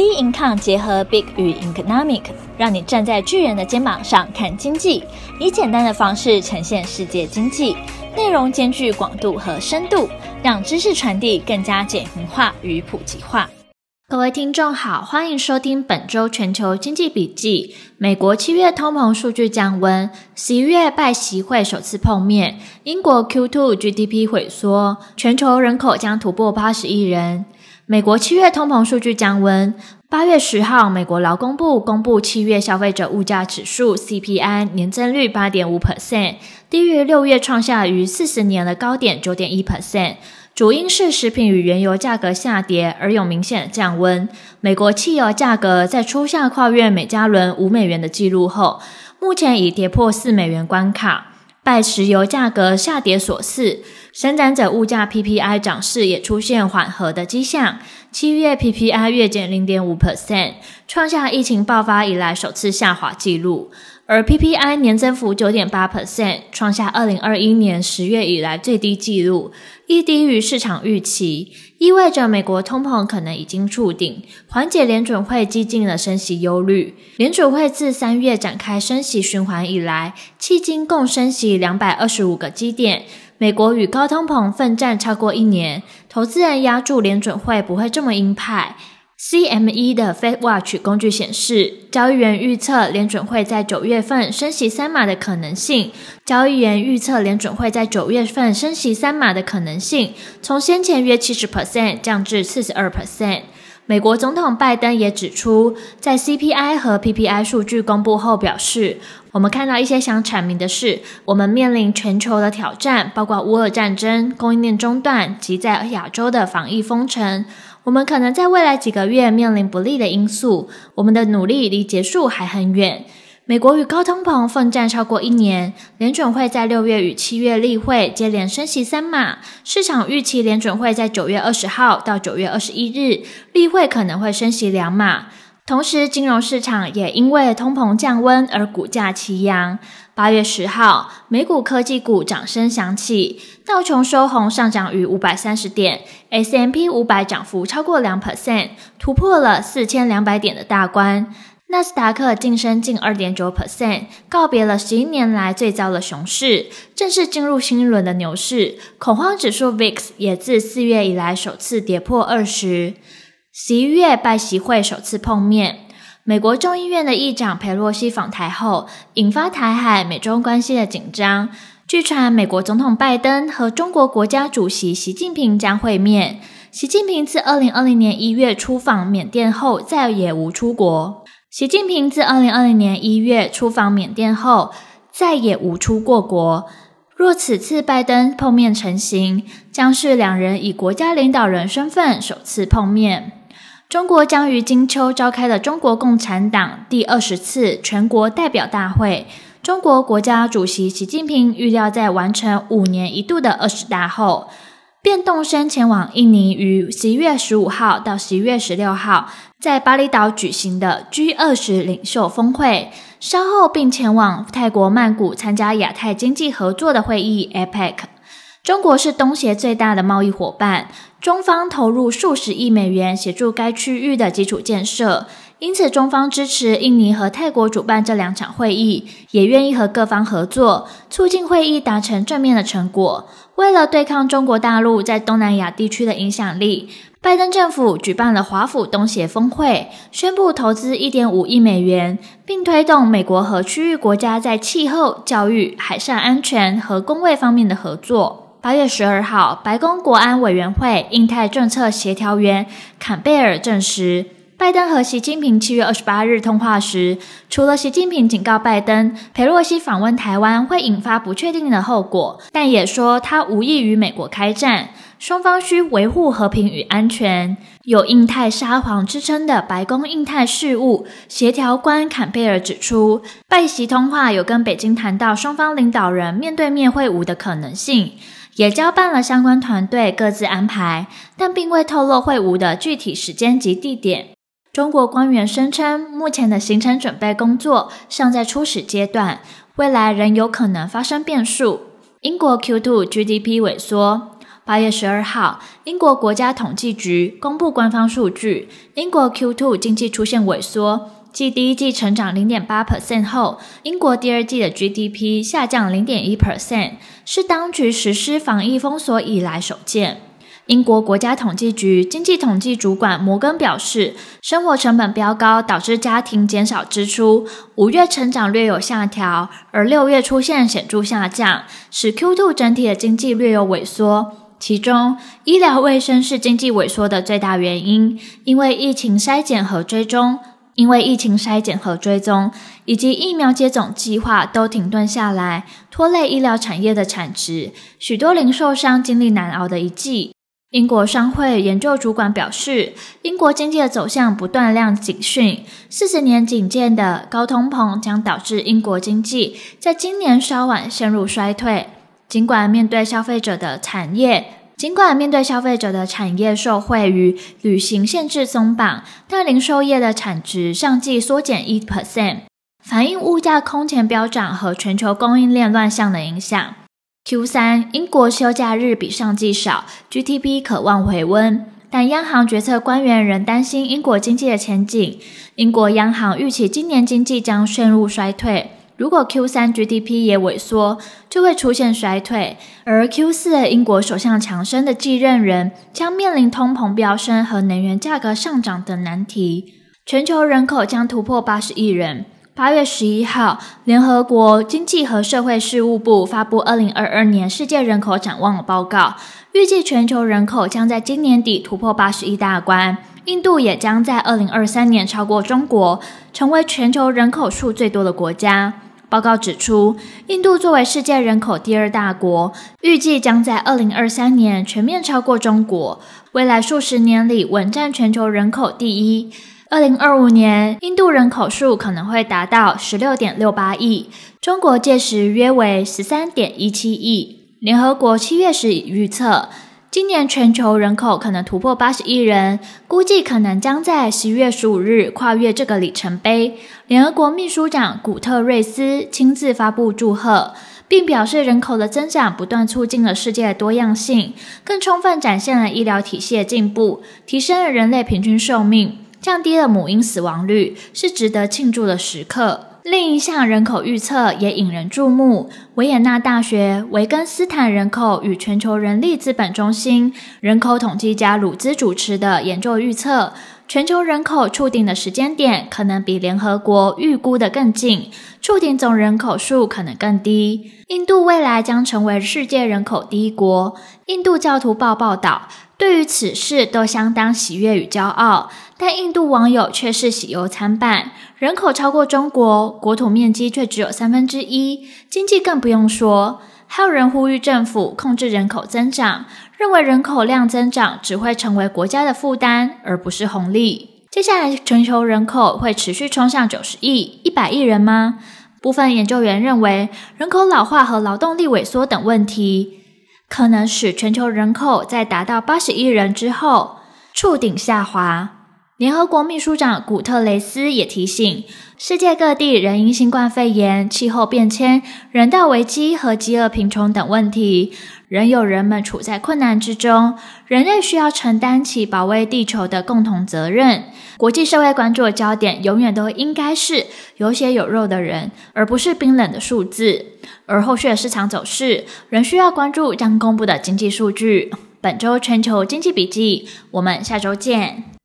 B Income 结合 Big 与 Economic，让你站在巨人的肩膀上看经济，以简单的方式呈现世界经济，内容兼具广度和深度，让知识传递更加简明化与普及化。各位听众好，欢迎收听本周全球经济笔记。美国七月通膨数据降温，十一月拜习会首次碰面，英国 Q2 GDP 萎缩，全球人口将突破八十亿人。美国七月通膨数据降温。八月十号，美国劳工部公布七月消费者物价指数 CPI 年增率八点五 percent，低于六月创下逾四十年的高点九点一 percent。主因是食品与原油价格下跌而有明显的降温。美国汽油价格在初夏跨越每加仑五美元的记录后，目前已跌破四美元关卡。拜石油价格下跌所赐，生产者物价 PPI 涨势也出现缓和的迹象。七月 PPI 月减零点五 percent，创下疫情爆发以来首次下滑纪录。而 PPI 年增幅九点八 percent，创下二零二一年十月以来最低纪录，亦低于市场预期，意味着美国通膨可能已经触顶，缓解联准会激进的升息忧虑。联准会自三月展开升息循环以来，迄今共升息两百二十五个基点。美国与高通膨奋战超过一年，投资人押注联准会不会这么鹰派。CME 的 Fed Watch 工具显示，交易员预测联准会在九月份升息三码的可能性。交易员预测联准会在九月份升息三码的可能性，从先前约七十 percent 降至四十二 percent。美国总统拜登也指出，在 CPI 和 PPI 数据公布后表示，我们看到一些想阐明的是，我们面临全球的挑战，包括乌俄战争、供应链中断及在亚洲的防疫封城。我们可能在未来几个月面临不利的因素，我们的努力离结束还很远。美国与高通膨奋战超过一年，联准会在六月与七月例会接连升息三码，市场预期联准会在九月二十号到九月二十一日例会可能会升息两码。同时，金融市场也因为通膨降温而股价齐扬。八月十号，美股科技股掌声响起，道琼收红上涨逾五百三十点，S M P 五百涨幅超过两 percent，突破了四千两百点的大关。纳斯达克晋升近二点九 percent，告别了十一年来最糟的熊市，正式进入新一轮的牛市。恐慌指数 VIX 也自四月以来首次跌破二十。十一月拜习会首次碰面，美国众议院的议长裴洛西访台后，引发台海美中关系的紧张。据传，美国总统拜登和中国国家主席习近平将会面。习近平自二零二零年一月出访缅甸后，再也无出国。习近平自二零二零年一月出访缅甸后，再也无出过国。若此次拜登碰面成行，将是两人以国家领导人身份首次碰面。中国将于金秋召开的中国共产党第二十次全国代表大会，中国国家主席习近平预料在完成五年一度的二十大后，便动身前往印尼，于十一月十五号到十一月十六号在巴厘岛举行的 G 二十领袖峰会，稍后并前往泰国曼谷参加亚太经济合作的会议 APEC。中国是东协最大的贸易伙伴。中方投入数十亿美元协助该区域的基础建设，因此中方支持印尼和泰国主办这两场会议，也愿意和各方合作，促进会议达成正面的成果。为了对抗中国大陆在东南亚地区的影响力，拜登政府举办了华府东协峰会，宣布投资一点五亿美元，并推动美国和区域国家在气候、教育、海上安全和公卫方面的合作。八月十二号，白宫国安委员会印太政策协调员坎贝尔证实，拜登和习近平七月二十八日通话时，除了习近平警告拜登，裴洛西访问台湾会引发不确定的后果，但也说他无意与美国开战，双方需维护和平与安全。有“印太沙皇”之称的白宫印太事务协调官坎贝尔指出，拜习通话有跟北京谈到双方领导人面对面会晤的可能性。也交办了相关团队各自安排，但并未透露会晤的具体时间及地点。中国官员声称，目前的行程准备工作尚在初始阶段，未来仍有可能发生变数。英国 Q2 GDP 萎缩，八月十二号，英国国家统计局公布官方数据，英国 Q2 经济出现萎缩，继第一季成长零点八 percent 后，英国第二季的 GDP 下降零点一 percent，是当局实施防疫封锁以来首见。英国国家统计局经济统计主管摩根表示，生活成本飙高导致家庭减少支出，五月成长略有下调，而六月出现显著下降，使 Q2 整体的经济略有萎缩。其中，医疗卫生是经济萎缩的最大原因，因为疫情筛检和追踪，因为疫情筛检和追踪以及疫苗接种计划都停顿下来，拖累医疗产业的产值，许多零售商经历难熬的一季。英国商会研究主管表示，英国经济的走向不断亮警讯，四十年仅见的高通膨将导致英国经济在今年稍晚陷入衰退。尽管面对消费者的产业，尽管面对消费者的产业受惠于旅行限制松绑，但零售业的产值上季缩减一 percent，反映物价空前飙涨和全球供应链乱象的影响。Q 三，英国休假日比上季少，GDP 可望回温，但央行决策官员仍担心英国经济的前景。英国央行预期今年经济将陷入衰退，如果 Q 三 GDP 也萎缩，就会出现衰退。而 Q 四的英国首相强生的继任人将面临通膨飙升和能源价格上涨等难题，全球人口将突破八十亿人。八月十一号，联合国经济和社会事务部发布二零二二年世界人口展望报告，预计全球人口将在今年底突破八十亿大关。印度也将在二零二三年超过中国，成为全球人口数最多的国家。报告指出，印度作为世界人口第二大国，预计将在二零二三年全面超过中国，未来数十年里稳占全球人口第一。二零二五年，印度人口数可能会达到十六点六八亿，中国届时约为十三点一七亿。联合国七月时预测，今年全球人口可能突破八十亿人，估计可能将在十一月十五日跨越这个里程碑。联合国秘书长古特瑞斯亲自发布祝贺，并表示，人口的增长不断促进了世界的多样性，更充分展现了医疗体系的进步，提升了人类平均寿命。降低了母婴死亡率，是值得庆祝的时刻。另一项人口预测也引人注目：维也纳大学维根斯坦人口与全球人力资本中心人口统计家鲁兹主持的研究预测，全球人口触顶的时间点可能比联合国预估的更近，触顶总人口数可能更低。印度未来将成为世界人口第一国。印度教徒报报道。对于此事都相当喜悦与骄傲，但印度网友却是喜忧参半。人口超过中国，国土面积却只有三分之一，经济更不用说。还有人呼吁政府控制人口增长，认为人口量增长只会成为国家的负担，而不是红利。接下来，全球人口会持续冲向九十亿、一百亿人吗？部分研究员认为，人口老化和劳动力萎缩等问题。可能使全球人口在达到八十亿人之后触顶下滑。联合国秘书长古特雷斯也提醒，世界各地仍因新冠肺炎、气候变迁、人道危机和饥饿贫穷等问题，仍有人们处在困难之中。人类需要承担起保卫地球的共同责任。国际社会关注的焦点永远都应该是有血有肉的人，而不是冰冷的数字。而后续的市场走势仍需要关注将公布的经济数据。本周全球经济笔记，我们下周见。